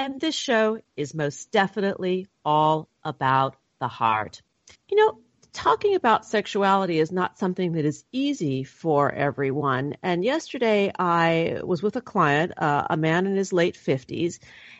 and this show is most definitely all about the heart. You know, talking about sexuality is not something that is easy for everyone. And yesterday I was with a client, uh, a man in his late 50s,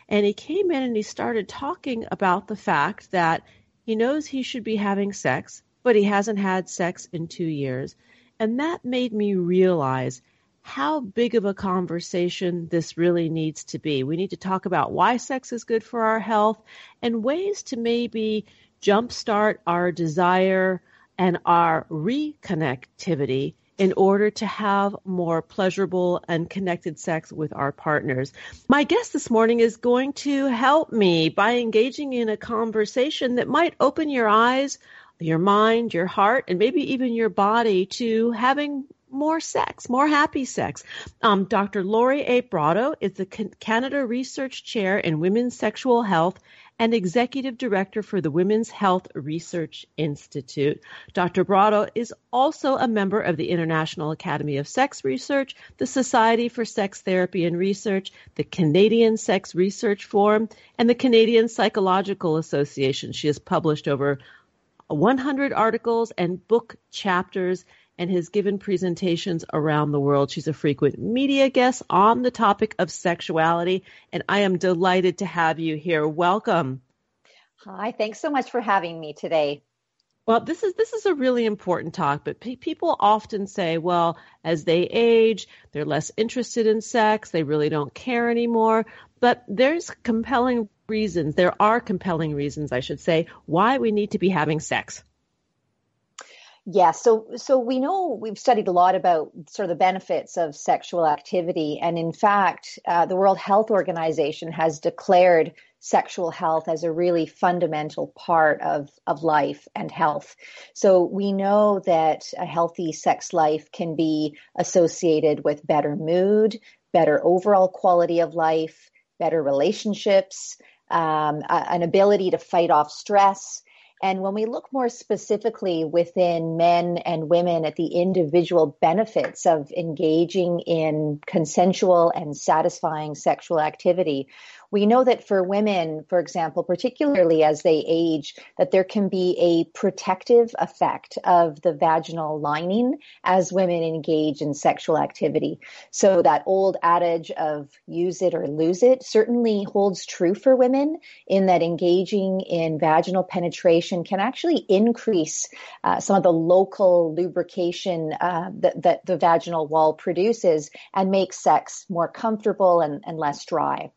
and he came in and he started talking about the fact that he knows he should be having sex, but he hasn't had sex in two years. And that made me realize how big of a conversation this really needs to be. We need to talk about why sex is good for our health and ways to maybe jumpstart our desire and our reconnectivity in order to have more pleasurable and connected sex with our partners. My guest this morning is going to help me by engaging in a conversation that might open your eyes, your mind, your heart, and maybe even your body to having more sex, more happy sex. Um, Dr. Lori A. Brotto is the Canada Research Chair in Women's Sexual Health and Executive Director for the Women's Health Research Institute. Dr. Brotto is also a member of the International Academy of Sex Research, the Society for Sex Therapy and Research, the Canadian Sex Research Forum, and the Canadian Psychological Association. She has published over 100 articles and book chapters and has given presentations around the world. She's a frequent media guest on the topic of sexuality, and I am delighted to have you here. Welcome. Hi, thanks so much for having me today. Well, this is this is a really important talk, but pe- people often say, well, as they age, they're less interested in sex, they really don't care anymore. But there's compelling reasons, there are compelling reasons, I should say, why we need to be having sex. Yeah, so so we know we've studied a lot about sort of the benefits of sexual activity, and in fact, uh, the World Health Organization has declared sexual health as a really fundamental part of of life and health. So we know that a healthy sex life can be associated with better mood, better overall quality of life, better relationships, um, an ability to fight off stress and when we look more specifically within men and women at the individual benefits of engaging in consensual and satisfying sexual activity, we know that for women, for example, particularly as they age, that there can be a protective effect of the vaginal lining as women engage in sexual activity. So that old adage of use it or lose it certainly holds true for women in that engaging in vaginal penetration can actually increase uh, some of the local lubrication uh, that, that the vaginal wall produces and make sex more comfortable and, and less dry.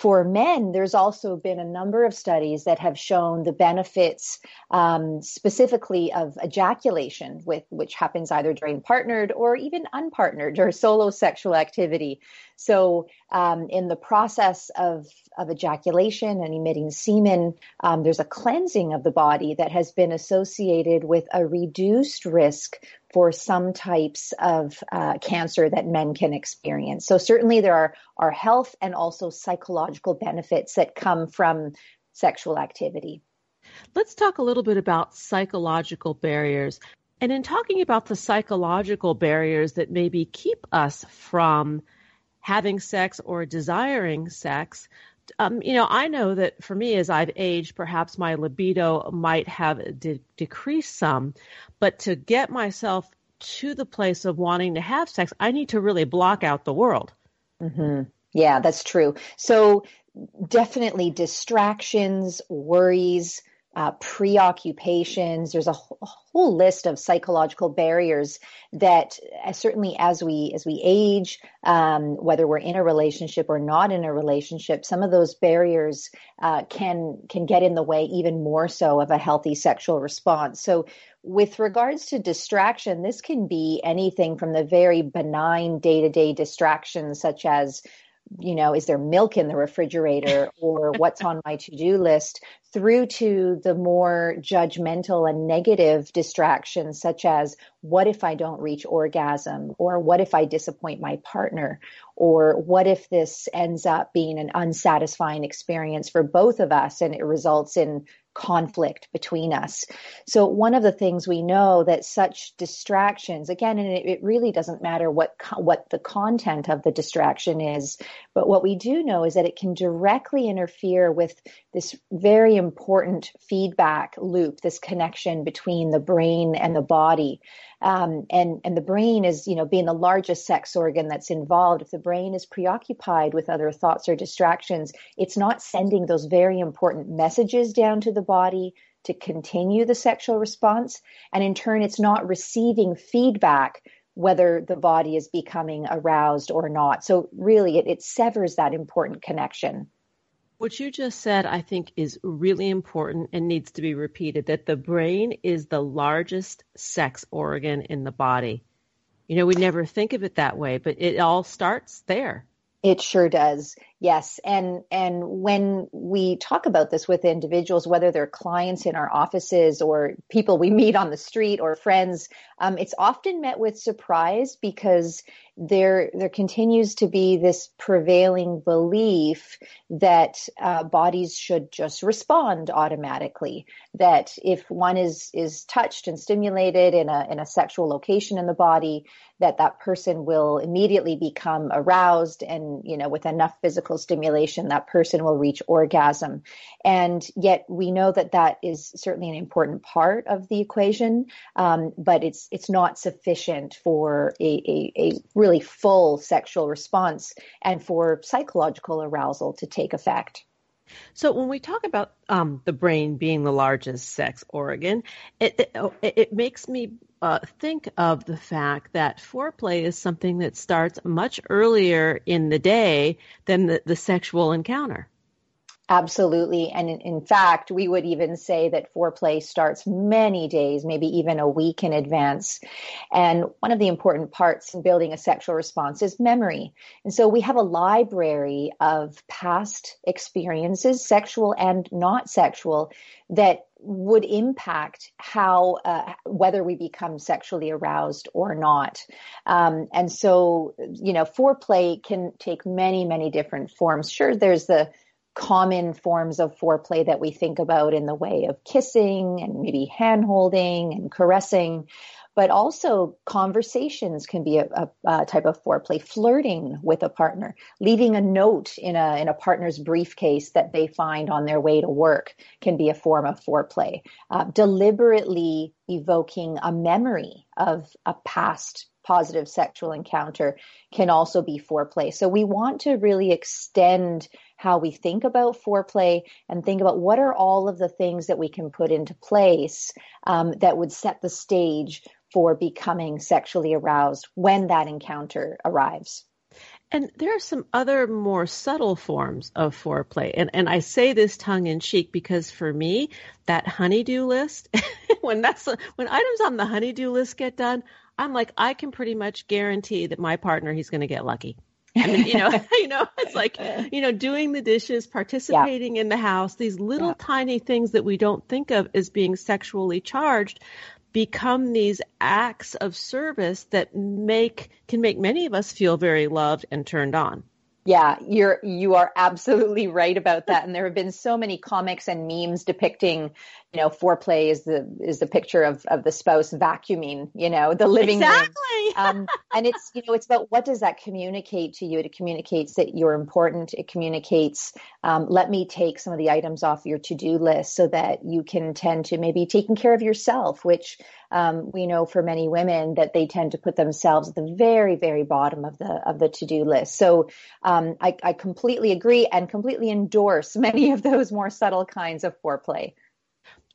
For men, there's also been a number of studies that have shown the benefits um, specifically of ejaculation, with which happens either during partnered or even unpartnered or solo sexual activity. So, um, in the process of, of ejaculation and emitting semen, um, there's a cleansing of the body that has been associated with a reduced risk for some types of uh, cancer that men can experience. So certainly there are, are health and also psychological benefits that come from sexual activity. Let's talk a little bit about psychological barriers. And in talking about the psychological barriers that maybe keep us from having sex or desiring sex, um, you know, I know that for me, as I've aged, perhaps my libido might have de- decreased some, but to get myself to the place of wanting to have sex, I need to really block out the world. Mm-hmm. Yeah, that's true. So definitely distractions, worries, uh, preoccupations. There's a, wh- a, whole list of psychological barriers that uh, certainly as we as we age, um, whether we're in a relationship or not in a relationship, some of those barriers uh, can can get in the way even more so of a healthy sexual response. So with regards to distraction, this can be anything from the very benign day to day distractions, such as you know, is there milk in the refrigerator or what's on my to do list, through to the more judgmental and negative distractions, such as what if I don't reach orgasm, or what if I disappoint my partner, or what if this ends up being an unsatisfying experience for both of us and it results in conflict between us. So one of the things we know that such distractions, again, and it, it, really doesn't matter what what the content of the distraction is, but what we do know is that it can directly interfere with this very important feedback loop, this connection between the brain and the body. Um, and and the brain is you know being the largest sex organ that's involved if the brain is preoccupied with other thoughts or distractions it's not sending those very important messages down to the body to continue the sexual response and in turn it's not receiving feedback whether the body is becoming aroused or not so really it, it severs that important connection what you just said, I think, is really important and needs to be repeated that the brain is the largest sex organ in the body. You know, we never think of it that way, but it all starts there. It sure does. Yes. And, and when we talk about this with individuals, whether they're clients in our offices or people we meet on the street or friends, um, it's often met with surprise because there, there continues to be this prevailing belief that uh, bodies should just respond automatically. That if one is, is touched and stimulated in a, in a sexual location in the body, that that person will immediately become aroused and, you know, with enough physical stimulation, that person will reach orgasm. And yet we know that that is certainly an important part of the equation, um, but it's, it's not sufficient for a, a, a really full sexual response and for psychological arousal to take effect. So when we talk about um, the brain being the largest sex organ, it, it, it makes me uh, think of the fact that foreplay is something that starts much earlier in the day than the, the sexual encounter. Absolutely. And in, in, fact, we would even say that foreplay starts many days, maybe even a week in advance. And one of the important parts in building a sexual response is memory. And so we have a library of past experiences, sexual and not sexual, that would impact how uh, whether we become sexually aroused or not um, and so you know foreplay can take many many different forms sure there's the common forms of foreplay that we think about in the way of kissing and maybe hand holding and caressing but also conversations can be a, a, a, type of foreplay. Flirting with a partner, leaving a note in a in a partner's briefcase that they find on their way to work can be a form of foreplay. Uh, deliberately evoking a memory of a past positive sexual encounter can also be foreplay. So we want to really extend how we think about foreplay and think about what are all of the things that we can put into place um, that would set the stage for becoming sexually aroused when that encounter arrives. And there are some other more subtle forms of foreplay. And, and I say this tongue in cheek because for me, that honeydew list, when that's, when items on the honeydew list get done, I'm like, I can pretty much guarantee that my partner, he's going to get lucky. I mean, you know, you know, it's like, uh. you know, doing the dishes, participating yeah. in the house, these little yeah. tiny things that we don't think of as being sexually charged become these acts of service that make can make many of us feel very loved and turned on. Yeah, you're you are absolutely right about that. And there have been so many comics and memes depicting, you know, foreplay is the is the picture of of the spouse vacuuming, you know, the living exactly. room. Um, and it's you know it's about what does that communicate to you? It communicates that you're important. It communicates, um, let me take some of the items off your to do list so that you can tend to maybe taking care of yourself, which um, we know for many women that they tend to put themselves at the very, very bottom of the of the to do list. So um, I, I completely agree and completely endorse many of those more subtle kinds of foreplay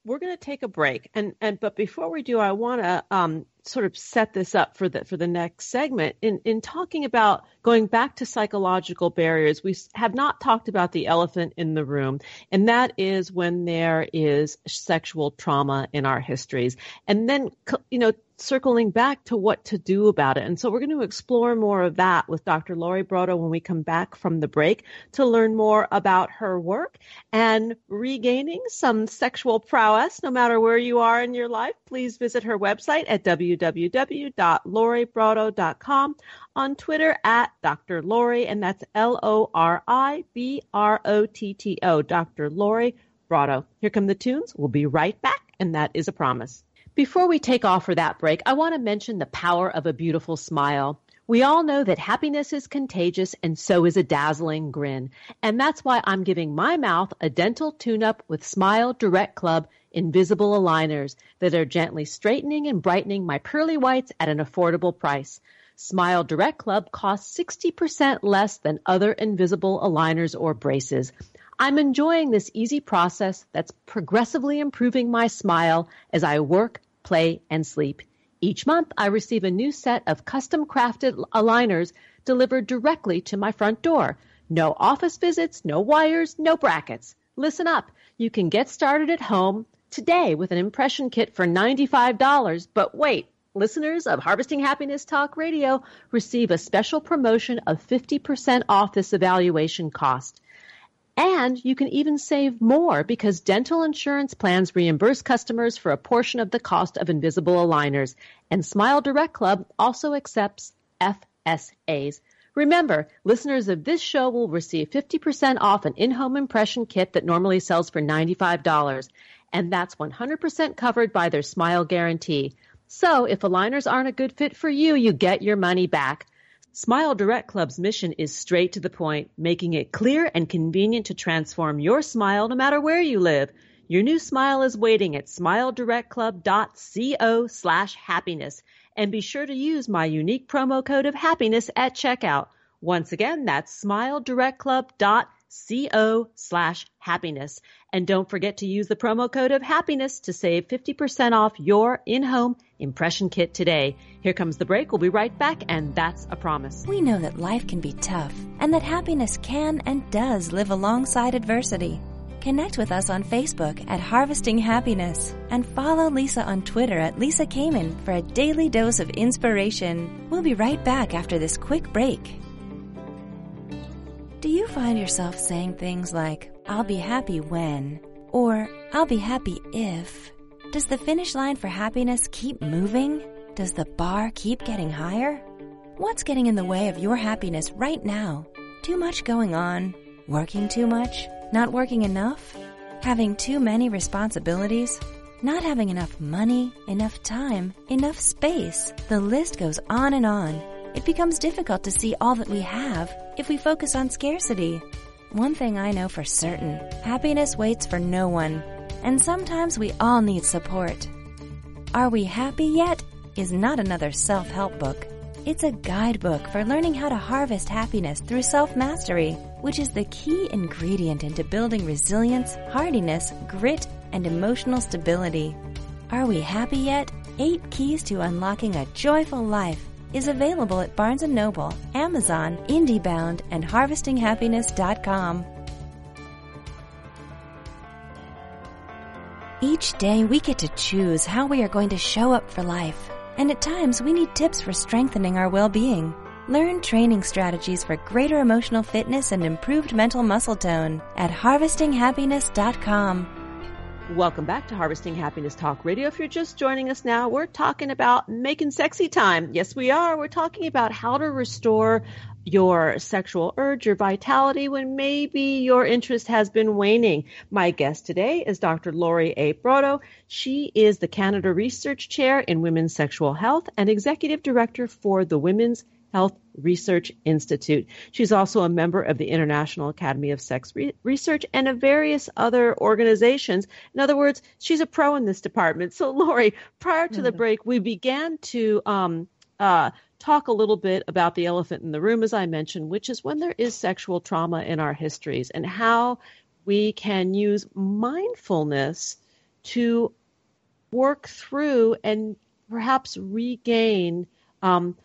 we're going to take a break. And and but before we do i want to um, sort of set this up for the for the next segment. In in talking about going back to psychological barriers we have not talked about the elephant in the room and that is when there is sexual trauma in our histories. And then you know circling back to what to do about it. And so we're going to explore more of that with Dr. Lori Brotto when we come back from the break to learn more about her work and regaining some sexual prowess no matter where you are in your life. Please visit her website at www.loribrotto.com on Twitter at Dr. Lori, and that's L O R I B R O T T O, Dr. Lori Brotto. Here come the tunes. We'll be right back, and that is a promise. Before we take off for that break, I want to mention the power of a beautiful smile. We all know that happiness is contagious and so is a dazzling grin. And that's why I'm giving my mouth a dental tune up with Smile Direct Club invisible aligners that are gently straightening and brightening my pearly whites at an affordable price. Smile Direct Club costs 60% less than other invisible aligners or braces. I'm enjoying this easy process that's progressively improving my smile as I work, play, and sleep. Each month, I receive a new set of custom crafted aligners delivered directly to my front door. No office visits, no wires, no brackets. Listen up. You can get started at home today with an impression kit for $95. But wait, listeners of Harvesting Happiness Talk Radio receive a special promotion of 50% off this evaluation cost. And you can even save more because dental insurance plans reimburse customers for a portion of the cost of invisible aligners. And Smile Direct Club also accepts FSAs. Remember, listeners of this show will receive 50% off an in-home impression kit that normally sells for $95. And that's 100% covered by their Smile Guarantee. So if aligners aren't a good fit for you, you get your money back. Smile Direct Club's mission is straight to the point, making it clear and convenient to transform your smile no matter where you live. Your new smile is waiting at smiledirectclub.co slash happiness. And be sure to use my unique promo code of happiness at checkout. Once again, that's smiledirectclub.co slash happiness. And don't forget to use the promo code of happiness to save 50% off your in-home impression kit today. Here comes the break. We'll be right back, and that's a promise. We know that life can be tough and that happiness can and does live alongside adversity. Connect with us on Facebook at Harvesting Happiness and follow Lisa on Twitter at Lisa Kamen for a daily dose of inspiration. We'll be right back after this quick break. Do you find yourself saying things like, I'll be happy when, or I'll be happy if? Does the finish line for happiness keep moving? Does the bar keep getting higher? What's getting in the way of your happiness right now? Too much going on? Working too much? Not working enough? Having too many responsibilities? Not having enough money, enough time, enough space? The list goes on and on. It becomes difficult to see all that we have if we focus on scarcity. One thing I know for certain, happiness waits for no one, and sometimes we all need support. Are We Happy Yet? is not another self-help book. It's a guidebook for learning how to harvest happiness through self-mastery, which is the key ingredient into building resilience, hardiness, grit, and emotional stability. Are we happy yet? Eight keys to unlocking a joyful life is available at Barnes & Noble, Amazon, IndieBound, and HarvestingHappiness.com. Each day we get to choose how we are going to show up for life. And at times we need tips for strengthening our well-being. Learn training strategies for greater emotional fitness and improved mental muscle tone at harvestinghappiness.com. Welcome back to Harvesting Happiness Talk Radio. If you're just joining us now, we're talking about making sexy time. Yes, we are. We're talking about how to restore your sexual urge, your vitality when maybe your interest has been waning. My guest today is Dr. Lori A. Brotto. She is the Canada Research Chair in Women's Sexual Health and Executive Director for the Women's Health Research Institute. She's also a member of the International Academy of Sex Re- Research and of various other organizations. In other words, she's a pro in this department. So, Lori, prior to mm-hmm. the break, we began to um, uh, talk a little bit about the elephant in the room, as I mentioned, which is when there is sexual trauma in our histories and how we can use mindfulness to work through and perhaps regain um,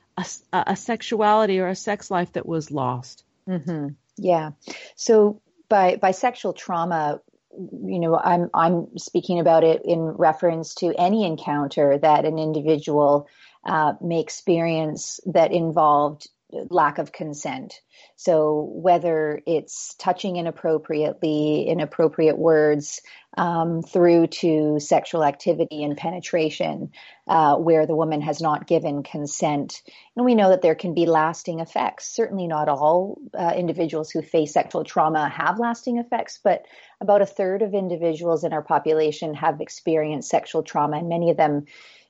a, a sexuality or a sex life that was lost. Mm-hmm. Yeah. So by by sexual trauma, you know, I'm I'm speaking about it in reference to any encounter that an individual uh, may experience that involved lack of consent. So whether it's touching inappropriately, inappropriate words, um, through to sexual activity and penetration, uh, where the woman has not given consent, and we know that there can be lasting effects. Certainly, not all uh, individuals who face sexual trauma have lasting effects, but about a third of individuals in our population have experienced sexual trauma, and many of them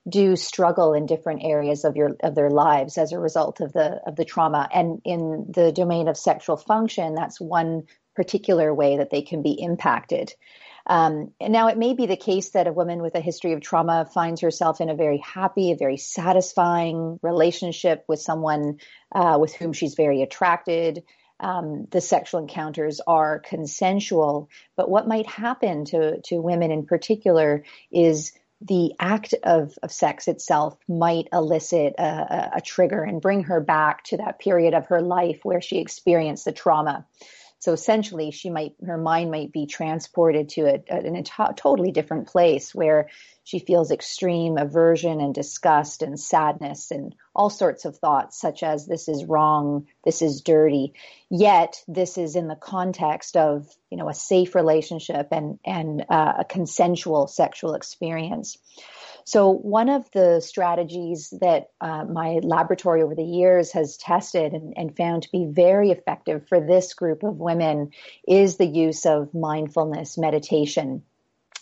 do struggle in different areas of your of their lives as a result of the of the trauma. And in the domain of sexual function that's one particular way that they can be impacted. Um, and now it may be the case that a woman with a history of trauma finds herself in a very happy, a very satisfying relationship with someone uh, with whom she's very attracted. Um, the sexual encounters are consensual, but what might happen to to women in particular is the act of, of sex itself might elicit a, a, trigger and bring her back to that period of her life where she experienced the trauma. So essentially, she might her mind might be transported to a, a, a totally different place where she feels extreme aversion and disgust and sadness and all sorts of thoughts, such as this is wrong, this is dirty. Yet this is in the context of you know a safe relationship and and uh, a consensual sexual experience. So, one of the strategies that uh, my laboratory over the years has tested and, and, found to be very effective for this group of women is the use of mindfulness meditation.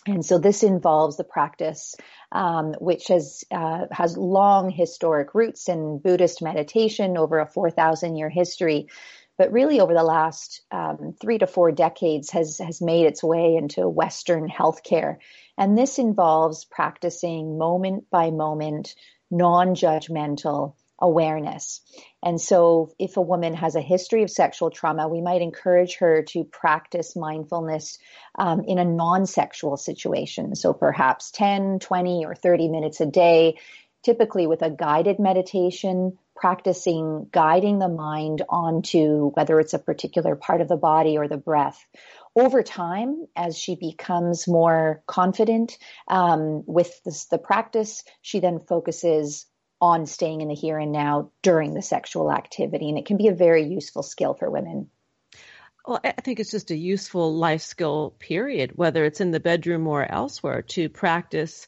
And so this involves the practice, um, which has uh, has long historic roots in Buddhist meditation over a four thousand year history, but really over the last um, three to four decades has has made its way into Western healthcare. And this involves practicing moment by moment, non-judgmental awareness. And so if a woman has a history of sexual trauma, we might encourage her to practice mindfulness um, in a non-sexual situation. So perhaps 10, 20, or 30 minutes a day, typically with a guided meditation practicing guiding the mind onto whether it's a particular part of the body or the breath. Over time, as she becomes more confident um, with this, the practice, she then focuses on staying in the here and now during the sexual activity. And it can be a very useful skill for women. Well, I think it's just a useful life skill, period, whether it's in the bedroom or elsewhere, to practice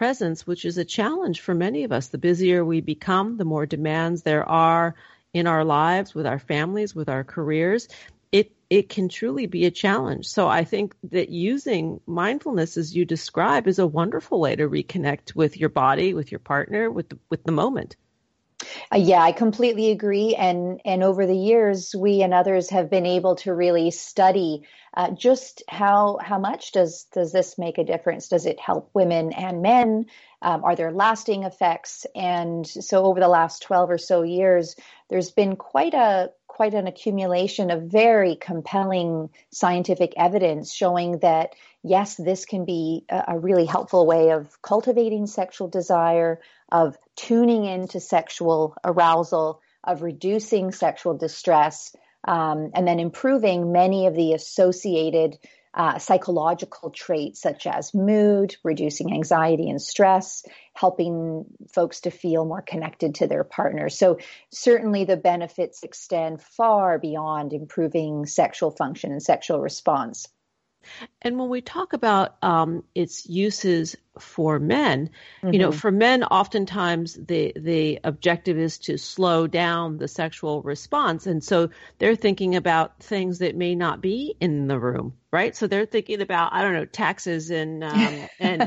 presence, which is a challenge for many of us. The busier we become, the more demands there are in our lives, with our families, with our careers. It it can truly be a challenge. So I think that using mindfulness as you describe is a wonderful way to reconnect with your body, with your partner, with the, with the moment. Uh, yeah, I completely agree. And and over the years, we and others have been able to really study uh, just how how much does does this make a difference? Does it help women and men? Um, are there lasting effects? And so, over the last twelve or so years, there's been quite a quite an accumulation of very compelling scientific evidence showing that yes, this can be a, really helpful way of cultivating sexual desire, of tuning into sexual arousal, of reducing sexual distress, um, and then improving many of the associated uh, psychological traits such as mood, reducing anxiety and stress, helping folks to feel more connected to their partner. So, certainly the benefits extend far beyond improving sexual function and sexual response. And when we talk about um, its uses for men, mm-hmm. you know, mm-hmm. for men, oftentimes the the objective is to slow down the sexual response, and so they're thinking about things that may not be in the room, right? So they're thinking about I don't know taxes and um, and,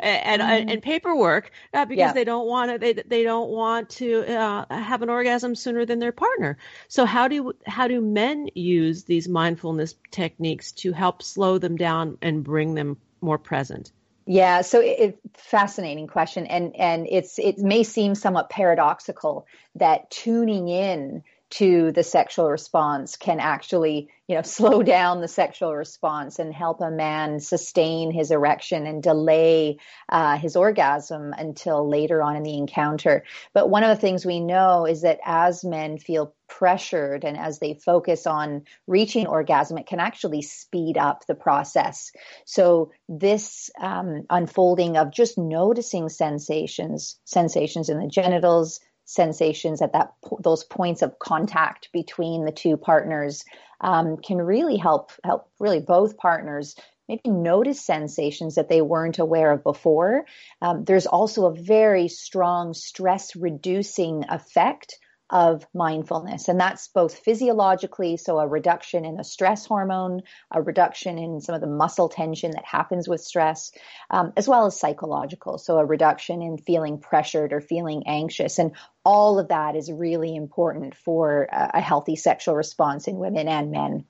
and, and and paperwork uh, because yeah. they don't want to they they don't want to uh, have an orgasm sooner than their partner. So how do how do men use these mindfulness techniques to help slow them down and bring them more present? Yeah, so it, fascinating question, and and it's it may seem somewhat paradoxical that tuning in to the sexual response can actually you know slow down the sexual response and help a man sustain his erection and delay uh, his orgasm until later on in the encounter. But one of the things we know is that as men feel pressured and as they focus on reaching orgasm it can actually speed up the process. So this um, unfolding of just noticing sensations sensations in the genitals sensations at that those points of contact between the two partners um, can really help help really both partners maybe notice sensations that they weren't aware of before. Um, there's also a very strong stress reducing effect of mindfulness. And that's both physiologically, so a reduction in the stress hormone, a reduction in some of the muscle tension that happens with stress, um, as well as psychological, so a reduction in feeling pressured or feeling anxious. And all of that is really important for a healthy sexual response in women and men.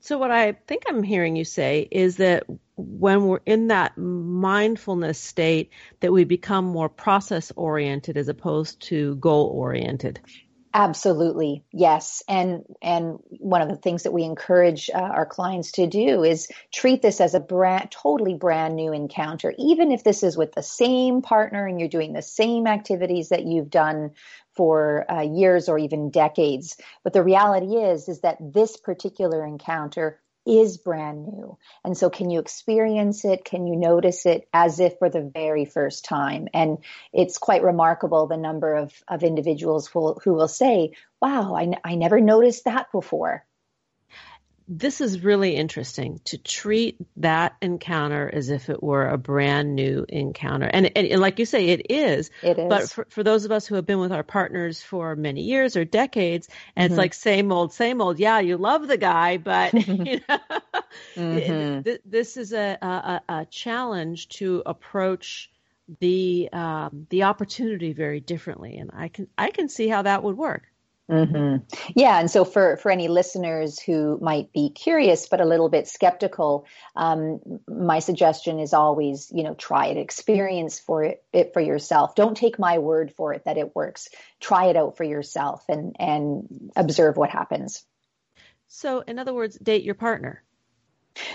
So, what I think I'm hearing you say is that when we're in that mindfulness state, that we become more process oriented as opposed to goal oriented. Absolutely, yes. And and one of the things that we encourage uh, our clients to do is treat this as a brand, totally brand new encounter. Even if this is with the same partner and you're doing the same activities that you've done for uh, years or even decades. But the reality is, is that this particular encounter is brand new. And so can you experience it? Can you notice it as if for the very first time? And it's quite remarkable the number of, of individuals who will, who will say, wow, I, I never noticed that before this is really interesting to treat that encounter as if it were a brand new encounter. And, and, and, like you say, it is. It is. But for, for those of us who have been with our partners for many years or decades, and mm-hmm. it's like same old, same old. Yeah, you love the guy, but you know, mm-hmm. th- this is a, a, a, challenge to approach the um, the opportunity very differently. And I can I can see how that would work. Mm-hmm. Yeah, and so for for any listeners who might be curious but a little bit skeptical, um, my suggestion is always, you know, try it, experience for it, it for yourself. Don't take my word for it that it works. Try it out for yourself and and observe what happens. So, in other words, date your partner.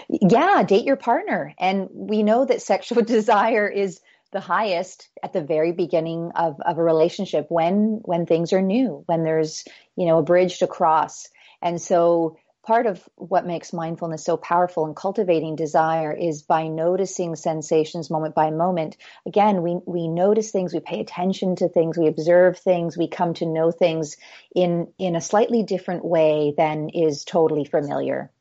Yeah, date your partner, and we know that sexual desire is the highest at the very beginning of, of a relationship when when things are new when there's you know a bridge to cross and so part of what makes mindfulness so powerful in cultivating desire is by noticing sensations moment by moment again we we notice things we pay attention to things we observe things we come to know things in in a slightly different way than is totally familiar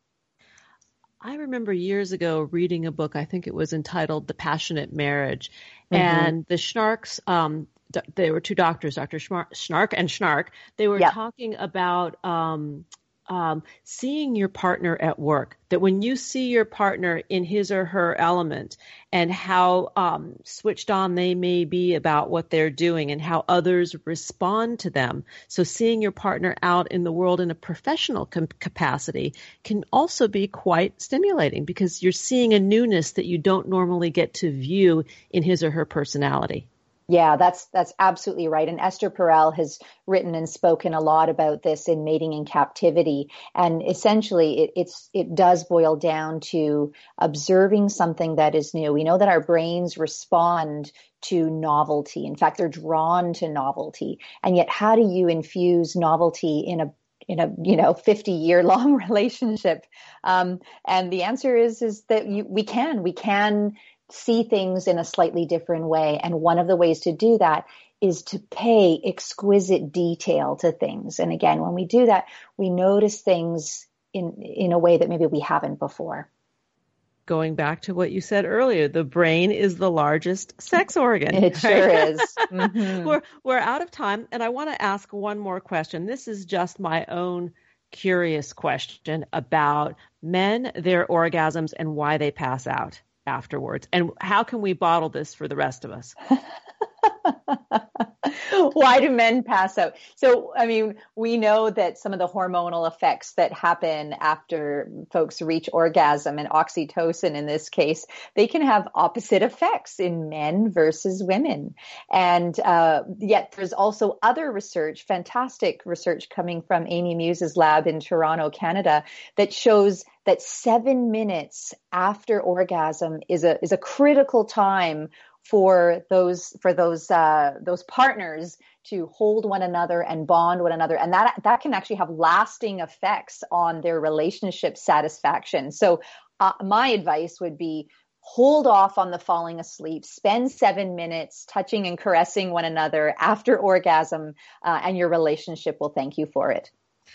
I remember years ago reading a book, I think it was entitled The Passionate Marriage. Mm-hmm. And the Schnarchs, um, they were two doctors, Dr. Schnarch and Schnarch. They were yep. talking about um, um, seeing your partner at work, that when you see your partner in his or her element and how um, switched on they may be about what they're doing and how others respond to them. So seeing your partner out in the world in a professional com- capacity can also be quite stimulating because you're seeing a newness that you don't normally get to view in his or her personality. Yeah, that's that's absolutely right. And Esther Perel has written and spoken a lot about this in Mating in Captivity. And essentially, it, it's it does boil down to observing something that is new. We know that our brains respond to novelty. In fact, they're drawn to novelty. And yet, how do you infuse novelty in a in a you know 50 year long relationship um, and the answer is is that you, we can we can see things in a slightly different way. And one of the ways to do that is to pay exquisite detail to things. And again, when we do that, we notice things in, in a way that maybe we haven't before. Going back to what you said earlier, the brain is the largest sex organ. It right? sure is. Mm-hmm. we're, we're out of time, and I want to ask one more question. This is just my own curious question about men, their orgasms, and why they pass out afterwards? And how can we bottle this for the rest of us? Why do men pass out? So, I mean, we know that some of the hormonal effects that happen after folks reach orgasm and oxytocin in this case, they can have opposite effects in men versus women. And uh, yet, there's also other research, fantastic research coming from Amy Muise's lab in Toronto, Canada, that shows that seven minutes after orgasm is a is a critical time for those for those uh, those partners to hold one another and bond one another. And that that can actually have lasting effects on their relationship satisfaction. So uh, my advice would be hold off on the falling asleep spend seven minutes touching and caressing one another after orgasm uh, and your relationship will thank you for it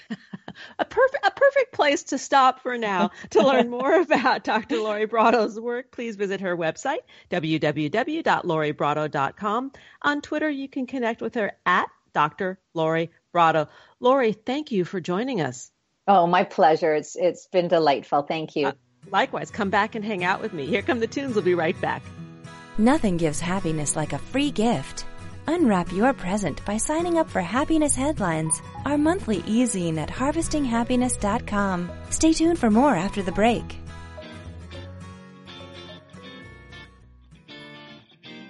a perfect a perfect place to stop for now. To learn more about Dr. Lori Brotto's work, please visit her website www.loribrotto.com. On Twitter, you can connect with her at Dr. Lori Brotto. Lori, thank you for joining us. Oh, my pleasure. It's it's been delightful. Thank you. Uh, likewise, come back and hang out with me. Here come the tunes. We'll be right back. Nothing gives happiness like a free gift. Unwrap your present by signing up for Happiness Headlines, our monthly e-zine at harvestinghappiness.com. Stay tuned for more after the break.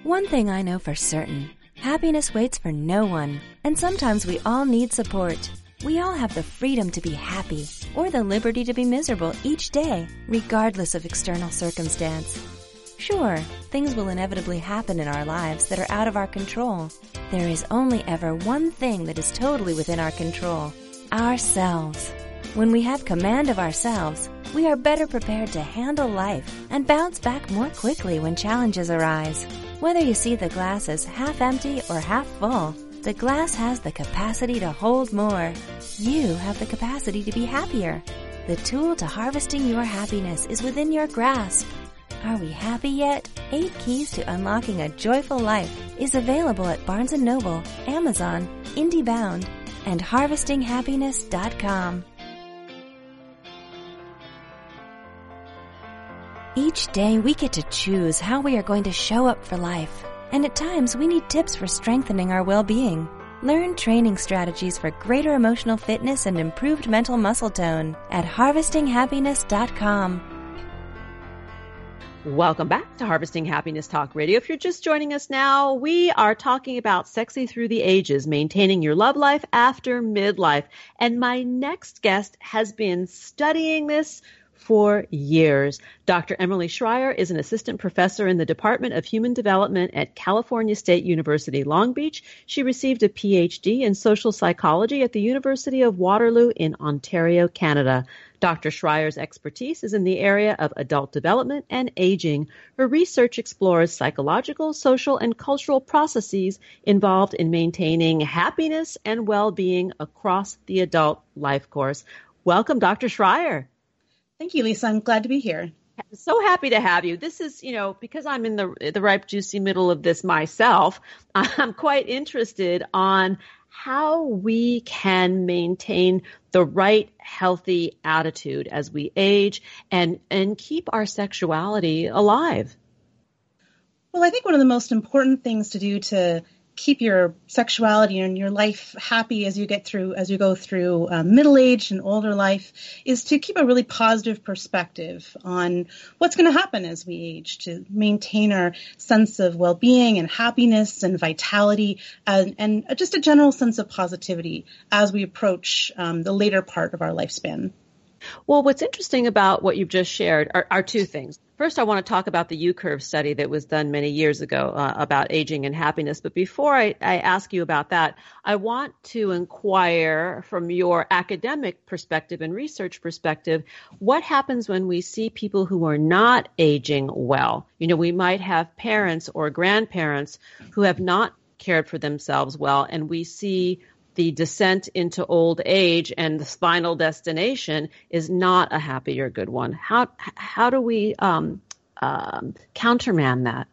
One thing I know for certain, happiness waits for no one, and sometimes we all need support. We all have the freedom to be happy or the liberty to be miserable each day, regardless of external circumstance. Sure, things will inevitably happen in our lives that are out of our control. There is only ever one thing that is totally within our control ourselves. When we have command of ourselves, we are better prepared to handle life and bounce back more quickly when challenges arise. Whether you see the glass as half empty or half full, the glass has the capacity to hold more. You have the capacity to be happier. The tool to harvesting your happiness is within your grasp. Are we happy yet? Eight Keys to Unlocking a Joyful Life is available at Barnes & Noble, Amazon, IndieBound, and HarvestingHappiness.com. Each day we get to choose how we are going to show up for life. And at times we need tips for strengthening our well-being. Learn training strategies for greater emotional fitness and improved mental muscle tone at harvestinghappiness.com. Welcome back to Harvesting Happiness Talk Radio. If you're just joining us now, we are talking about sexy through the ages, maintaining your love life after midlife. And my next guest has been studying this for years. Dr. Emily Schryer is an assistant professor in the Department of Human Development at California State University, Long Beach. She received a PhD in social psychology at the University of Waterloo in Ontario, Canada. Dr. Schryer's expertise is in the area of adult development and aging. Her research explores psychological, social, and cultural processes involved in maintaining happiness and well-being across the adult life course. Welcome, Dr. Schryer. Thank you, Lisa. I'm glad to be here. So happy to have you. This is, you know, because I'm in the the ripe, juicy middle of this myself. I'm quite interested on how we can maintain the right healthy attitude as we age and and keep our sexuality alive well i think one of the most important things to do to keep your sexuality and your life happy as you get through as you go through um, middle age and older life is to keep a really positive perspective on what's going to happen as we age to maintain our sense of well-being and happiness and vitality and, and just a general sense of positivity as we approach um, the later part of our lifespan well, what's interesting about what you've just shared are, are two things. First, I want to talk about the U curve study that was done many years ago uh, about aging and happiness. But before I, I, ask you about that, I want to inquire from your academic perspective and research perspective what happens when we see people who are not aging well? You know, we might have parents or grandparents who have not cared for themselves well, and we see the descent into old age and the final destination is not a happy or good one. How how do we um, um, countermand that?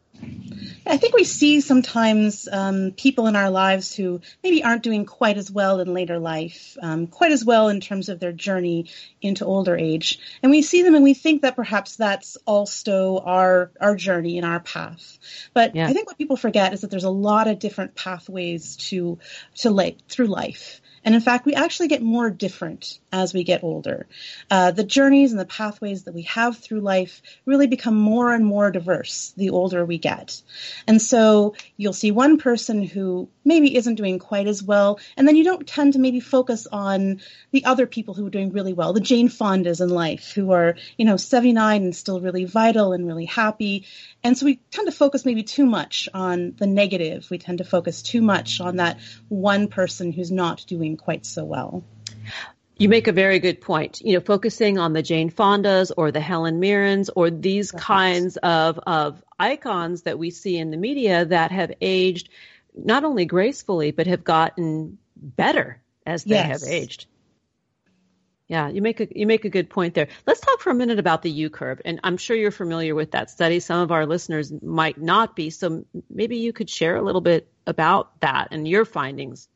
I think we see sometimes um, people in our lives who maybe aren't doing quite as well in later life, um, quite as well in terms of their journey into older age, and we see them and we think that perhaps that's also our our journey and our path. But yeah. I think what people forget is that there's a lot of different pathways to to like through life. And in fact, we actually get more different as we get older. Uh, the journeys and the pathways that we have through life really become more and more diverse the older we get. And so you'll see one person who maybe isn't doing quite as well, and then you don't tend to maybe focus on the other people who are doing really well, the Jane Fondas in life who are, you know, 79 and still really vital and really happy. And so we tend to focus maybe too much on the negative. We tend to focus too much on that one person who's not doing quite so well. You make a very good point. You know, focusing on the Jane Fondas or the Helen Mirrens or these kinds of, of icons that we see in the media that have aged not only gracefully, but have gotten better as they yes. have aged. Yeah, you make a you make a good point there. Let's talk for a minute about the U curve, and I'm sure you're familiar with that study. Some of our listeners might not be, so maybe you could share a little bit about that and your findings.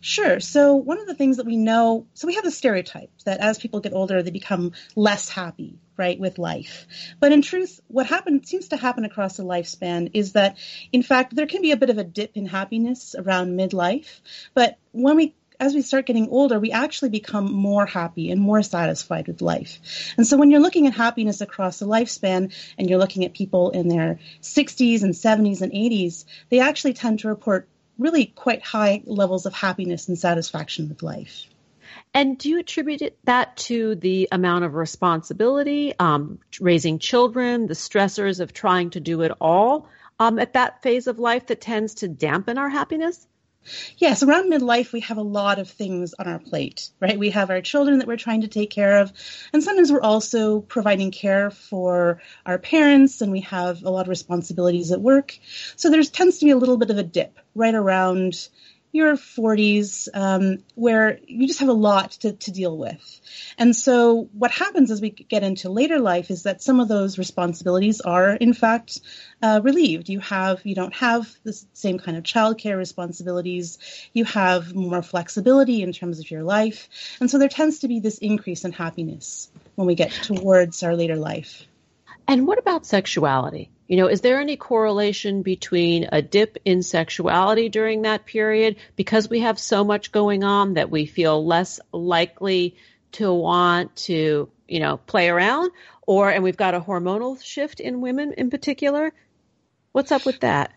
Sure. So one of the things that we know, so we have the stereotype that as people get older, they become less happy, right, with life. But in truth, what happens seems to happen across the lifespan is that, in fact, there can be a bit of a dip in happiness around midlife. But when we as we start getting older, we actually become more happy and more satisfied with life. And so when you're looking at happiness across the lifespan and you're looking at people in their 60s and 70s and 80s, they actually tend to report really quite high levels of happiness and satisfaction with life. And do you attribute that to the amount of responsibility, um, raising children, the stressors of trying to do it all um, at that phase of life that tends to dampen our happiness? Yes, around midlife, we have a lot of things on our plate, right? We have our children that we're trying to take care of, and sometimes we're also providing care for our parents, and we have a lot of responsibilities at work. So there tends to be a little bit of a dip right around your 40s um, where you just have a lot to, to deal with. And so what happens as we get into later life is that some of those responsibilities are in fact uh, relieved. You have you don't have the same kind of childcare responsibilities. You have more flexibility in terms of your life. And so there tends to be this increase in happiness when we get towards our later life. And what about sexuality? You know, is there any correlation between a dip in sexuality during that period because we have so much going on that we feel less likely to want to, you know, play around or and we've got a hormonal shift in women in particular? What's up with that?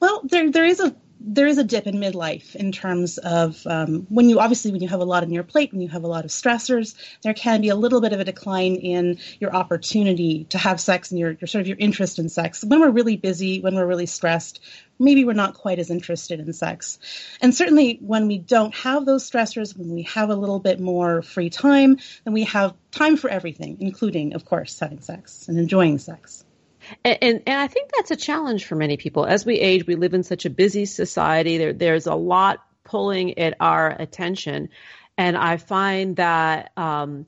Well, there there is a there is a dip in midlife in terms of um, when you obviously when you have a lot on your plate when you have a lot of stressors there can be a little bit of a decline in your opportunity to have sex and your, your sort of your interest in sex. When we're really busy when we're really stressed maybe we're not quite as interested in sex. And certainly when we don't have those stressors when we have a little bit more free time then we have time for everything including of course having sex and enjoying sex and, and, and I think that's a challenge for many people. As we age, we live in such a busy society. There, there's a lot pulling at our attention. And I find that um,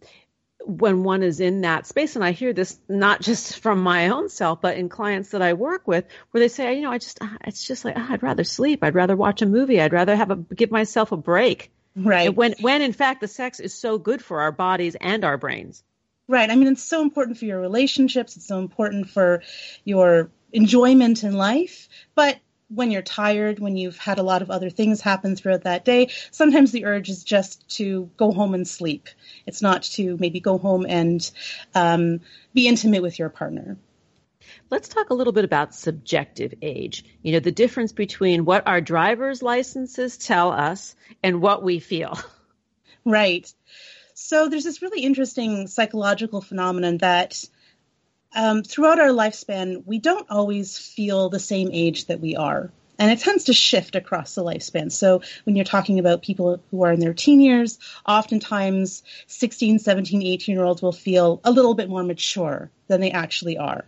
when one is in that space, and I hear this not just from my own self, but in clients that I work with, where they say, you know, I just, it's just like, oh, I'd rather sleep. I'd rather watch a movie. I'd rather have a, give myself a break. Right. when, when in fact the sex is so good for our bodies and our brains. Right. I mean, it's so important for your relationships. It's so important for your enjoyment in life. But when you're tired, when you've had a lot of other things happen throughout that day, sometimes the urge is just to go home and sleep. It's not to maybe go home and um, be intimate with your partner. Let's talk a little bit about subjective age. You know, the difference between what our driver's licenses tell us and what we feel. Right. So there's this really interesting psychological phenomenon that um, throughout our lifespan, we don't always feel the same age that we are. And it tends to shift across the lifespan. So when you're talking about people who are in their teen years, oftentimes 16, 17, 18 year olds will feel a little bit more mature than they actually are.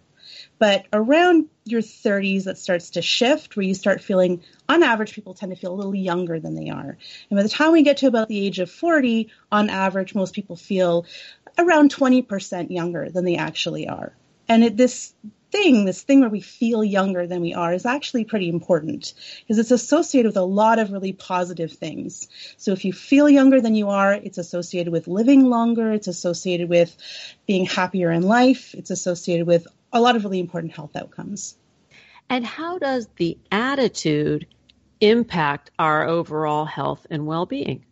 But around your 30s, that starts to shift where you start feeling, on average, people tend to feel a little younger than they are. And by the time we get to about the age of 40, on average, most people feel around 20% younger than they actually are. And it, this thing, this thing where we feel younger than we are, is actually pretty important because it's associated with a lot of really positive things. So if you feel younger than you are, it's associated with living longer, it's associated with being happier in life, it's associated with a lot of really important health outcomes. And how does the attitude impact our overall health and well being?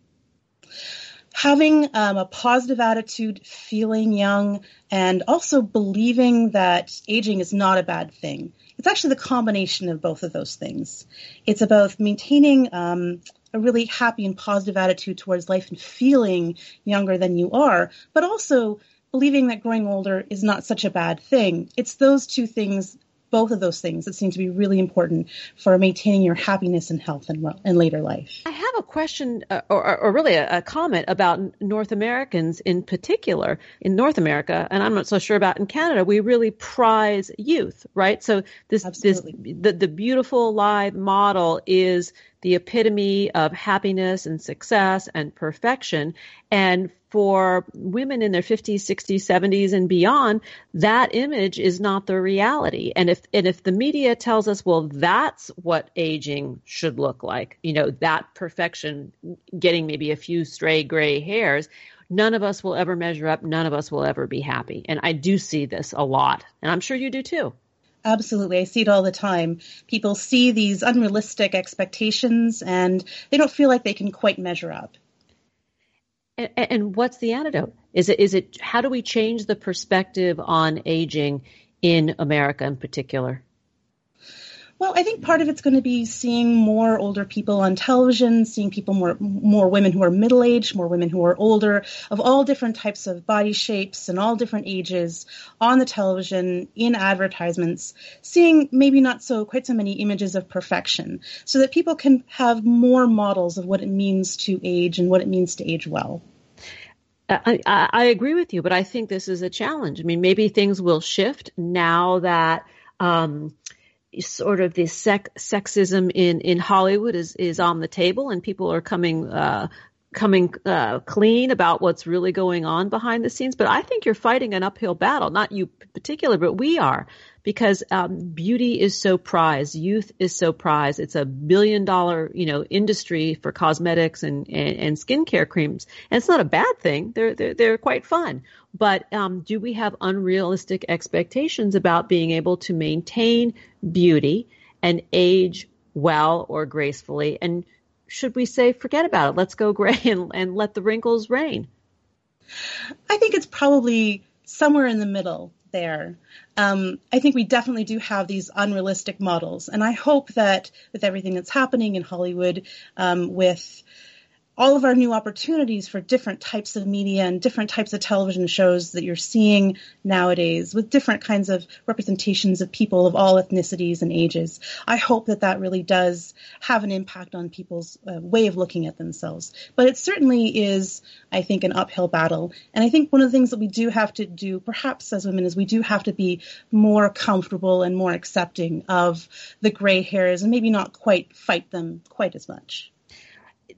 having um, a positive attitude, feeling young, and also believing that aging is not a bad thing. It's actually the combination of both of those things. It's about maintaining um, a really happy and positive attitude towards life and feeling younger than you are, but also believing that growing older is not such a bad thing. It's those two things both of those things that seem to be really important for maintaining your happiness and health in, in later life. I have a question, uh, or, or, really a, a, comment about North Americans in particular. In North America, and I'm not so sure about in Canada, we really prize youth, right? So this, Absolutely. this the, the beautiful live model is the epitome of happiness and success and perfection. And for women in their 50s, 60s, 70s and beyond, that image is not the reality. And if and if the media tells us, well, that's what aging should look like, you know, that perfection, getting maybe a few stray gray hairs, none of us will ever measure up. None of us will ever be happy. And I do see this a lot, and I'm sure you do too. Absolutely. I see it all the time. People see these unrealistic expectations and they don't feel like they can quite measure up. And, and, what's the antidote? Is it is it how do we change the perspective on aging in America in particular? Well, I think part of it's going to be seeing more older people on television, seeing people more more women who are middle aged, more women who are older, of all different types of body shapes and all different ages on the television in advertisements, seeing maybe not so quite so many images of perfection, so that people can have more models of what it means to age and what it means to age well. I, I, agree with you, but I think this is a challenge. I mean, maybe things will shift now that um, sort of the sec- sexism in, in Hollywood is, is on the table and people are coming, uh, coming uh, clean about what's really going on behind the scenes. But I think you're fighting an uphill battle, not you particular, but we are because um, beauty is so prized, youth is so prized. It's a billion dollar, you know, industry for cosmetics and, and, and skincare creams, and it's not a bad thing. They're they're, they're quite fun. But um, do we have unrealistic expectations about being able to maintain beauty and age well or gracefully? And should we say, forget about it, let's go gray and, and let the wrinkles reign? I think it's probably somewhere in the middle there. Um, I think we definitely do have these unrealistic models, and I hope that with everything that's happening in Hollywood, um, with all of our new opportunities for different types of media and different types of television shows that you're seeing nowadays with different kinds of representations of people of all ethnicities and ages. I hope that that really does have an impact on people's uh, way of looking at themselves. But it certainly is, I think, an uphill battle. And I think one of the things that we do have to do, perhaps as women, is we do have to be more comfortable and more accepting of the gray hairs and maybe not quite fight them quite as much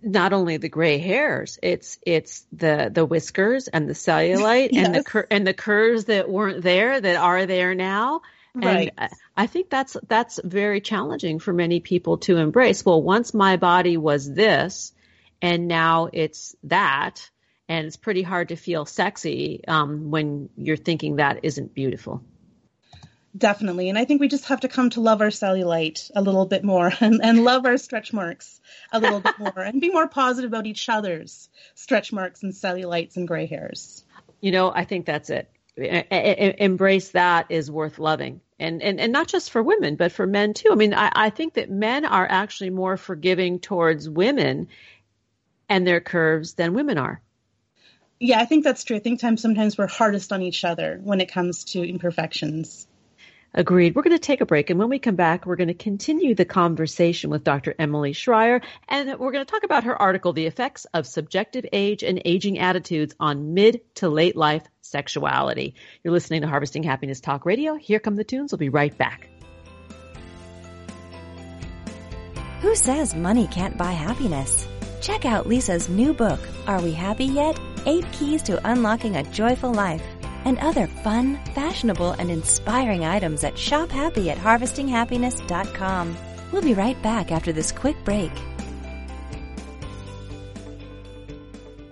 not only the gray hairs, it's it's the the whiskers and the cellulite yes. and the cur- and the curves that weren't there that are there now. Right. And I think that's that's very challenging for many people to embrace. Well, once my body was this, and now it's that, and it's pretty hard to feel sexy um, when you're thinking that isn't beautiful. Definitely. And I think we just have to come to love our cellulite a little bit more and, and love our stretch marks a little bit more and be more positive about each other's stretch marks and cellulites and gray hairs. You know, I think that's it. Embrace that is worth loving. And, and, and not just for women, but for men too. I mean, I, I think that men are actually more forgiving towards women and their curves than women are. Yeah, I think that's true. I think times sometimes we're hardest on each other when it comes to imperfections. Agreed. We're going to take a break. And when we come back, we're going to continue the conversation with Dr. Emily Schryer. And we're going to talk about her article, The Effects of Subjective Age and Aging Attitudes on Mid to Late Life Sexuality. You're listening to Harvesting Happiness Talk Radio. Here come the tunes. We'll be right back. Who says money can't buy happiness? Check out Lisa's new book, Are We Happy Yet? Eight Keys to Unlocking a Joyful Life and other fun, fashionable, and inspiring items at Shop at harvestinghappiness.com. We'll be right back after this quick break.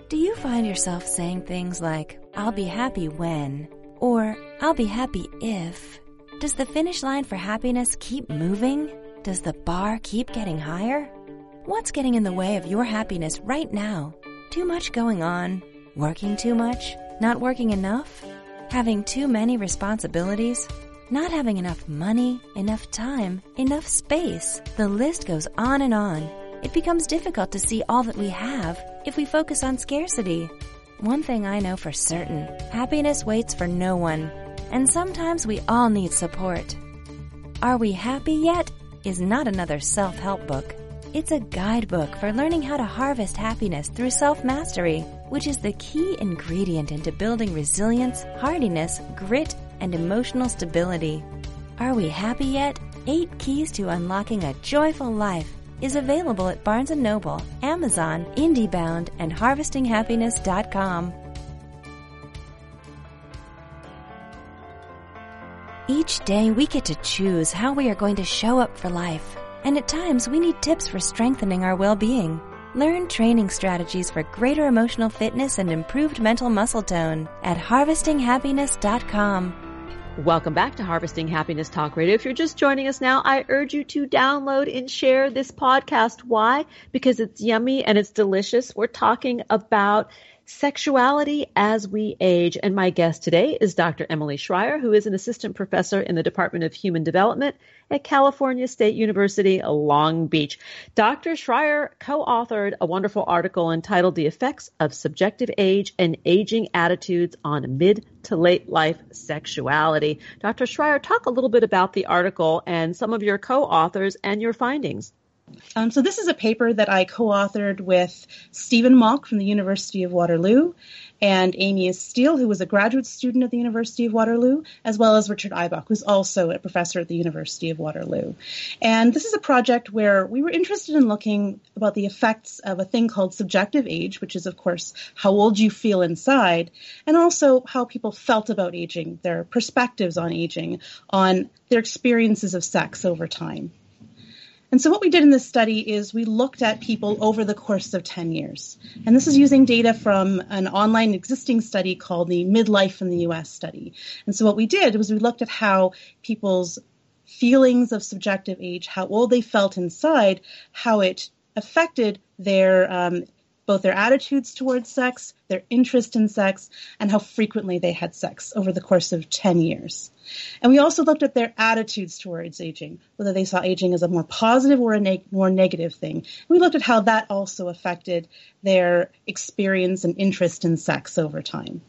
Do you find yourself saying things like, I'll be happy when, or I'll be happy if? Does the finish line for happiness keep moving? Does the bar keep getting higher? What's getting in the way of your happiness right now? Too much going on? Working too much? Not working enough? Having too many responsibilities? Not having enough money, enough time, enough space? The list goes on and on. It becomes difficult to see all that we have if we focus on scarcity. One thing I know for certain, happiness waits for no one. And sometimes we all need support. Are We Happy Yet? is not another self-help book. It's a guidebook for learning how to harvest happiness through self-mastery, which is the key ingredient into building resilience, hardiness, grit, and emotional stability. Are we happy yet? Eight Keys to Unlocking a Joyful Life is available at Barnes & Noble, Amazon, IndieBound, and HarvestingHappiness.com. Each day we get to choose how we are going to show up for life. And at times, we need tips for strengthening our well-being. Learn training strategies for greater emotional fitness and improved mental muscle tone at harvestinghappiness.com. Welcome back to Harvesting Happiness Talk Radio. If you're just joining us now, I urge you to download and share this podcast. Why? Because it's yummy and it's delicious. We're talking about Sexuality as We Age. And my guest today is Dr. Emily Schryer, who is an assistant professor in the Department of Human Development at California State University, Long Beach. Dr. Schryer co authored a wonderful article entitled The Effects of Subjective Age and Aging Attitudes on Mid to Late Life Sexuality. Dr. Schryer, talk a little bit about the article and some of your co authors and your findings. Um, so this is a paper that I co-authored with Stephen Mock from the University of Waterloo and Amy Steele, who was a graduate student at the University of Waterloo, as well as Richard Eibach, who's also a professor at the University of Waterloo. And this is a project where we were interested in looking about the effects of a thing called subjective age, which is, of course, how old you feel inside, and also how people felt about aging, their perspectives on aging, on their experiences of sex over time. And so what we did in this study is we looked at people over the course of 10 years. And this is using data from an online existing study called the Midlife in the US study. And so what we did was we looked at how people's feelings of subjective age, how old they felt inside, how it affected their um, both their attitudes towards sex, their interest in sex, and how frequently they had sex over the course of 10 years. And we also looked at their attitudes towards aging, whether they saw aging as a more positive or a neg- more negative thing. We looked at how that also affected their experience and interest in sex over time.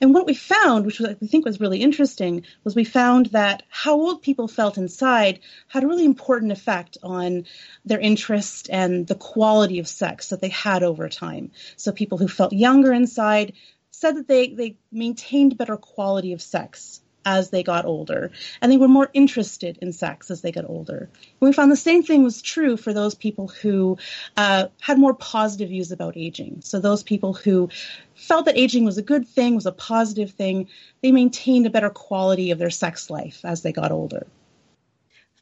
And what we found, which I think was really interesting, was we found that how old people felt inside had a really important effect on their interest and the quality of sex that they had over time. So people who felt younger inside said that they, they maintained better quality of sex as they got older, and they were more interested in sex as they got older. And we found the same thing was true for those people who uh, had more positive views about aging. So those people who felt that aging was a good thing, was a positive thing, they maintained a better quality of their sex life as they got older.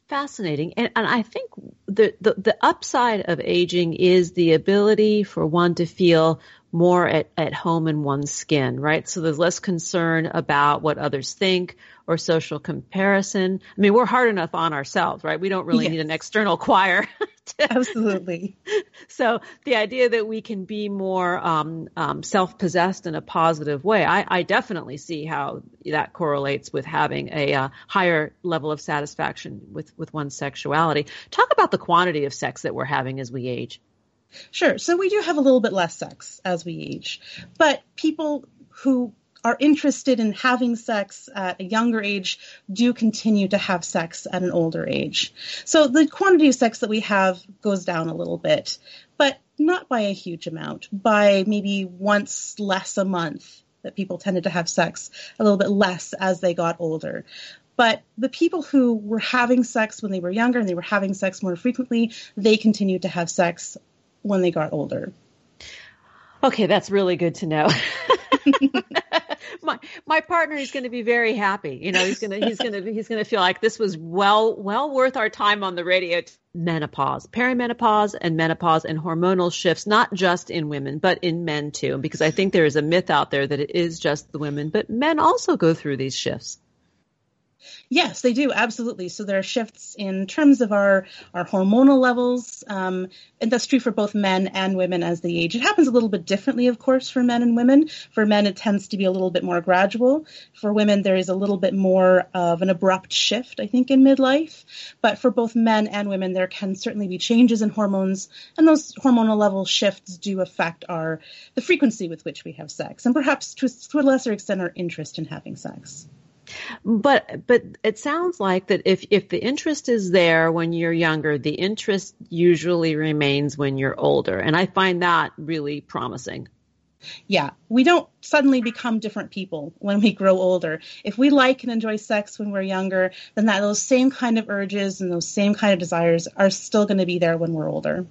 Fascinating. And, and I think the, the, the upside of aging is the ability for one to feel more at, at home in one's skin, right? So there's less concern about what others think or social comparison. I mean, we're hard enough on ourselves, right? We don't really yes. need an external choir. To, Absolutely. So the idea that we can be more um, um, self-possessed in a positive way, I, I, definitely see how that correlates with having a uh, higher level of satisfaction with with one's sexuality. Talk about the quantity of sex that we're having as we age. Sure. So we do have a little bit less sex as we age, but people who are interested in having sex at a younger age do continue to have sex at an older age. So the quantity of sex that we have goes down a little bit, but not by a huge amount, by maybe once less a month that people tended to have sex, a little bit less as they got older. But the people who were having sex when they were younger and they were having sex more frequently, they continued to have sex when they got older. Okay, that's really good to know. my my partner is going to be very happy. You know, he's going to he's going to he's going to feel like this was well well worth our time on the radio. Menopause, perimenopause, and menopause and hormonal shifts, not just in women but in men too. Because I think there is a myth out there that it is just the women, but men also go through these shifts. Yes, they do absolutely. So there are shifts in terms of our our hormonal levels, um, and that's true for both men and women as they age. It happens a little bit differently, of course, for men and women. For men, it tends to be a little bit more gradual. For women, there is a little bit more of an abrupt shift, I think, in midlife. But for both men and women, there can certainly be changes in hormones, and those hormonal level shifts do affect our the frequency with which we have sex, and perhaps to, to a lesser extent, our interest in having sex. But but it sounds like that if if the interest is there when you're younger, the interest usually remains when you're older, and I find that really promising. Yeah, we don't suddenly become different people when we grow older. If we like and enjoy sex when we're younger, then that those same kind of urges and those same kind of desires are still going to be there when we're older.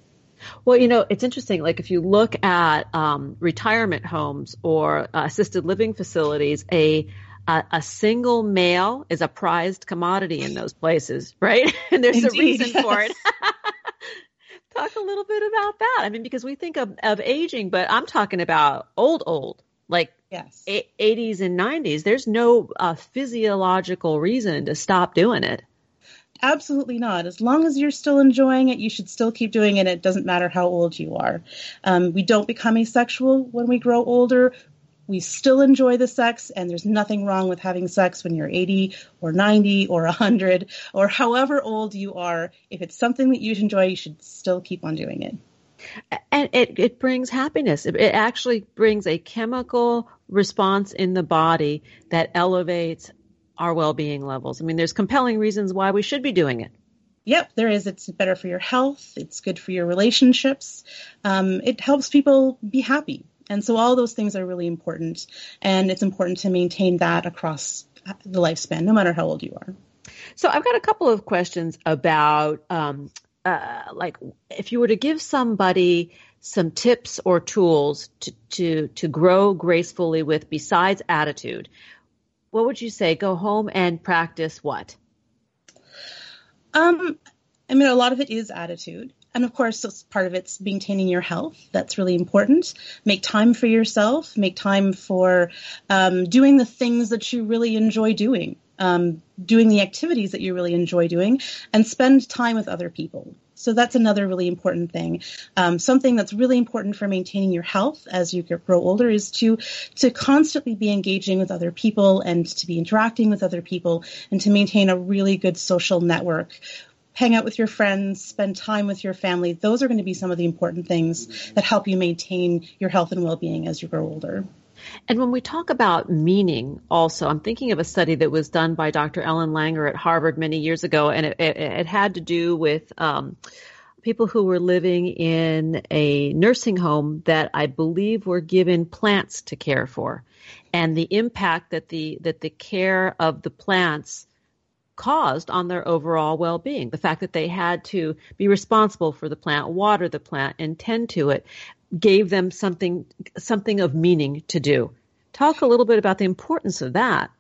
Well, you know, it's interesting. Like if you look at um, retirement homes or uh, assisted living facilities, a a, a, single male is a prized commodity in those places, right? and there's Indeed, a reason yes. for it. Talk a little bit about that. I mean, because we think of, of aging, but I'm talking about old, old, like yes. a- 80s and 90s. There's no uh, physiological reason to stop doing it. Absolutely not. As long as you're still enjoying it, you should still keep doing it. It doesn't matter how old you are. Um, we don't become asexual when we grow older we still enjoy the sex and there's nothing wrong with having sex when you're 80 or 90 or 100 or however old you are if it's something that you enjoy you should still keep on doing it and it, it brings happiness it, it actually brings a chemical response in the body that elevates our well-being levels i mean there's compelling reasons why we should be doing it Yep, there is. It's better for your health. It's good for your relationships. Um, it helps people be happy. And so all those things are really important. And it's important to maintain that across the lifespan, no matter how old you are. So I've got a couple of questions about, um, uh, like, if you were to give somebody some tips or tools to, to, to grow gracefully with besides attitude, what would you say? Go home and practice what? Um, I mean, a lot of it is attitude. And of course, part of it's maintaining your health. That's really important. Make time for yourself. Make time for um, doing the things that you really enjoy doing, um, doing the activities that you really enjoy doing, and spend time with other people. So that's another really important thing. Um, something that's really important for maintaining your health as you grow older is to to constantly be engaging with other people and to be interacting with other people and to maintain a really good social network hang out with your friends, spend time with your family. Those are going to be some of the important things that help you maintain your health and well being as you grow older. And when we talk about meaning, also, I'm thinking of a study that was done by Dr. Ellen Langer at Harvard many years ago, and it, it, it had to do with um, people who were living in a nursing home that I believe were given plants to care for, and the impact that the that the care of the plants caused on their overall well-being. The fact that they had to be responsible for the plant, water the plant, and tend to it gave them something something of meaning to do. Talk a little bit about the importance of that.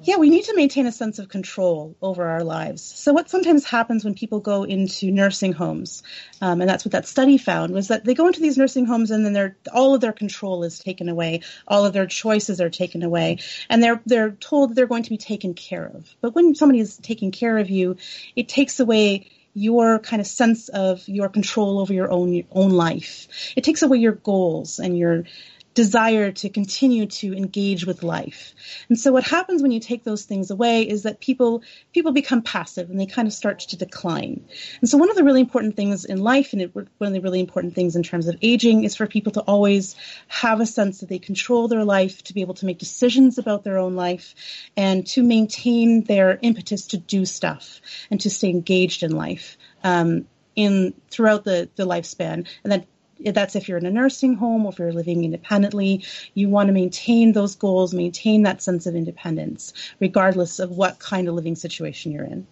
Yeah, we need to maintain a sense of control over our lives. So, what sometimes happens when people go into nursing homes, um, and that's what that study found, was that they go into these nursing homes and then all of their control is taken away, all of their choices are taken away, and they're they're told they're going to be taken care of. But when somebody is taking care of you, it takes away your kind of sense of your control over your own your own life. It takes away your goals and your desire to continue to engage with life. And so what happens when you take those things away is that people people become passive and they kind of start to decline. And so one of the really important things in life and it, one of the really important things in terms of aging is for people to always have a sense that they control their life, to be able to make decisions about their own life and to maintain their impetus to do stuff and to stay engaged in life. Um, in throughout the, the lifespan and that that's if you're in a nursing home or if you're living independently. You want to maintain those goals, maintain that sense of independence, regardless of what kind of living situation you're in.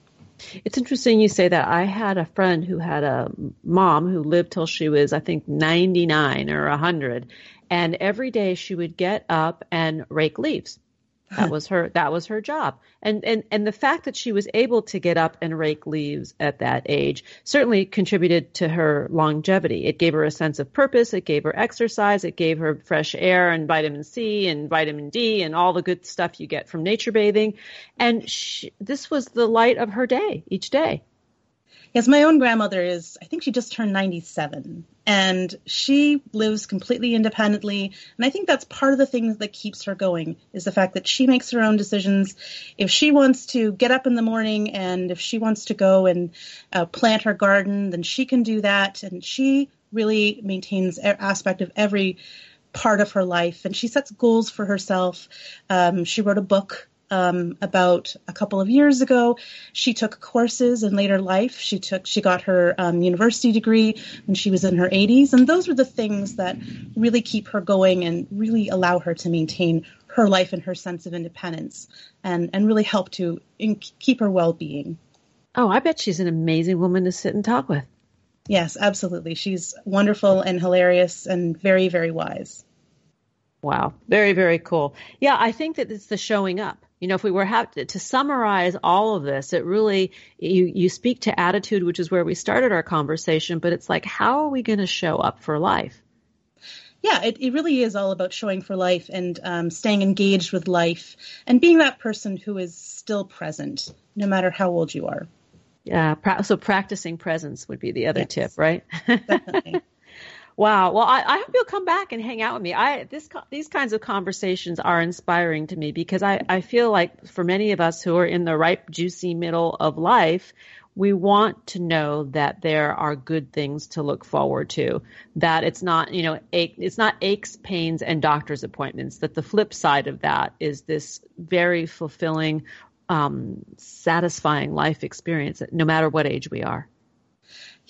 It's interesting you say that. I had a friend who had a mom who lived till she was, I think, 99 or 100. And every day she would get up and rake leaves. That was her that was her job. And and and the fact that she was able to get up and rake leaves at that age certainly contributed to her longevity. It gave her a sense of purpose, it gave her exercise, it gave her fresh air and vitamin C and vitamin D and all the good stuff you get from nature bathing. And she, this was the light of her day each day. Yes, my own grandmother is, I think she just turned 97 and she lives completely independently. And I think that's part of the things that keeps her going is the fact that she makes her own decisions. If she wants to get up in the morning and if she wants to go and uh, plant her garden, then she can do that. And she really maintains aspect of every part of her life and she sets goals for herself. Um, she wrote a book um, about a couple of years ago. She took courses in later life. She took she got her um, university degree when she was in her 80s, and those were the things that really keep her going and really allow her to maintain her life and her sense of independence, and and really help to in, keep her well being. Oh, I bet she's an amazing woman to sit and talk with. Yes, absolutely. She's wonderful and hilarious and very, very wise. Wow. Very, very cool. Yeah, I think that it's the showing up. You know, if we were have to, to, summarize all of this, it really you you speak to attitude, which is where we started our conversation, but it's like how are we going to show up for life? Yeah, it, it really is all about showing for life and um, staying engaged with life and being that person who is still present, no matter how old you are. Yeah, so practicing presence would be the other yes, tip, right? Definitely. Wow. Well, I, I, hope you'll come back and hang out with me. I this these kinds of conversations are inspiring to me because I, I feel like for many of us who are in the ripe, juicy middle of life, we want to know that there are good things to look forward to. That it's not you know ache, it's not aches, pains, and doctor's appointments. That the flip side of that is this very fulfilling, um, satisfying life experience, no matter what age we are.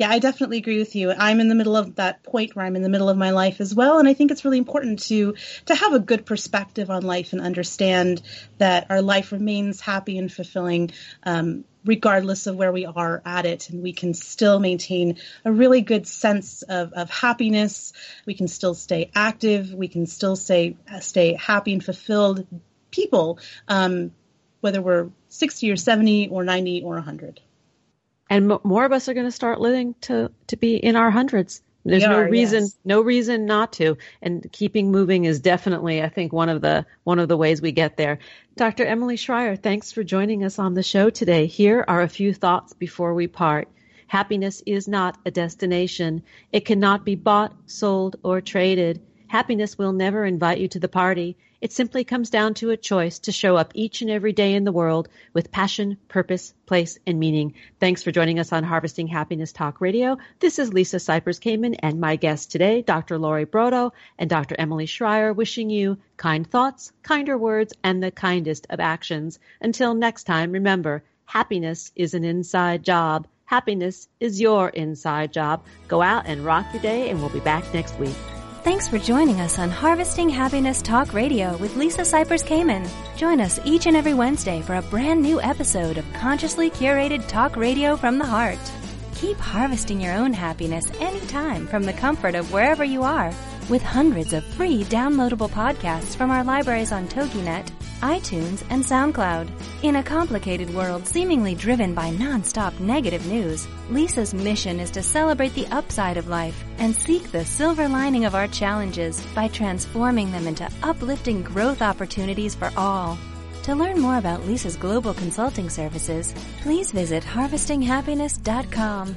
Yeah, I definitely agree with you. I'm in the middle of that point where I'm in the middle of my life as well, and I think it's really important to to have a good perspective on life and understand that our life remains happy and fulfilling. Um, regardless of where we are at it and we can still maintain a really good sense of, of happiness we can still stay active we can still stay stay happy and fulfilled people um, whether we're 60 or 70 or 90 or 100 and m- more of us are going to start living to to be in our hundreds. There's no reason yes. no reason not to. And keeping moving is definitely, I think, one of the one of the ways we get there. Dr. Emily Schryer, thanks for joining us on the show today. Here are a few thoughts before we part. Happiness is not a destination. It cannot be bought, sold, or traded. Happiness will never invite you to the party. It simply comes down to a choice to show up each and every day in the world with passion, purpose, place, and meaning. Thanks for joining us on Harvesting Happiness Talk Radio. This is Lisa Cypers Kamen and my guest today, Dr. Lori Brotto and Dr. Emily Schryer, wishing you kind thoughts, kinder words, and the kindest of actions. Until next time, remember, happiness is an inside job. Happiness is your inside job. Go out and rock your day, and we'll be back next week. Thanks for joining us on Harvesting Happiness Talk Radio with Lisa Cypers Kamen. Join us each and every Wednesday for a brand new episode of consciously curated talk radio from the heart. Keep harvesting your own happiness anytime from the comfort of wherever you are with hundreds of free downloadable podcasts from our libraries on TogiNet, iTunes, and SoundCloud. In a complicated world seemingly driven by nonstop negative news, Lisa's mission is to celebrate the upside of life and seek the silver lining of our challenges by transforming them into uplifting growth opportunities for all. To learn more about Lisa's global consulting services, please visit harvestinghappiness.com.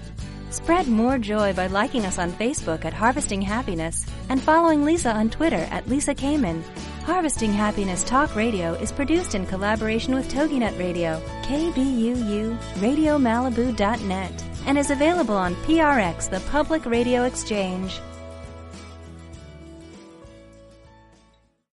Spread more joy by liking us on Facebook at Harvesting Happiness and following Lisa on Twitter at Lisa Kamen. Harvesting Happiness Talk Radio is produced in collaboration with TogiNet Radio, KBUU, RadioMalibu.net, and is available on PRX, the Public Radio Exchange.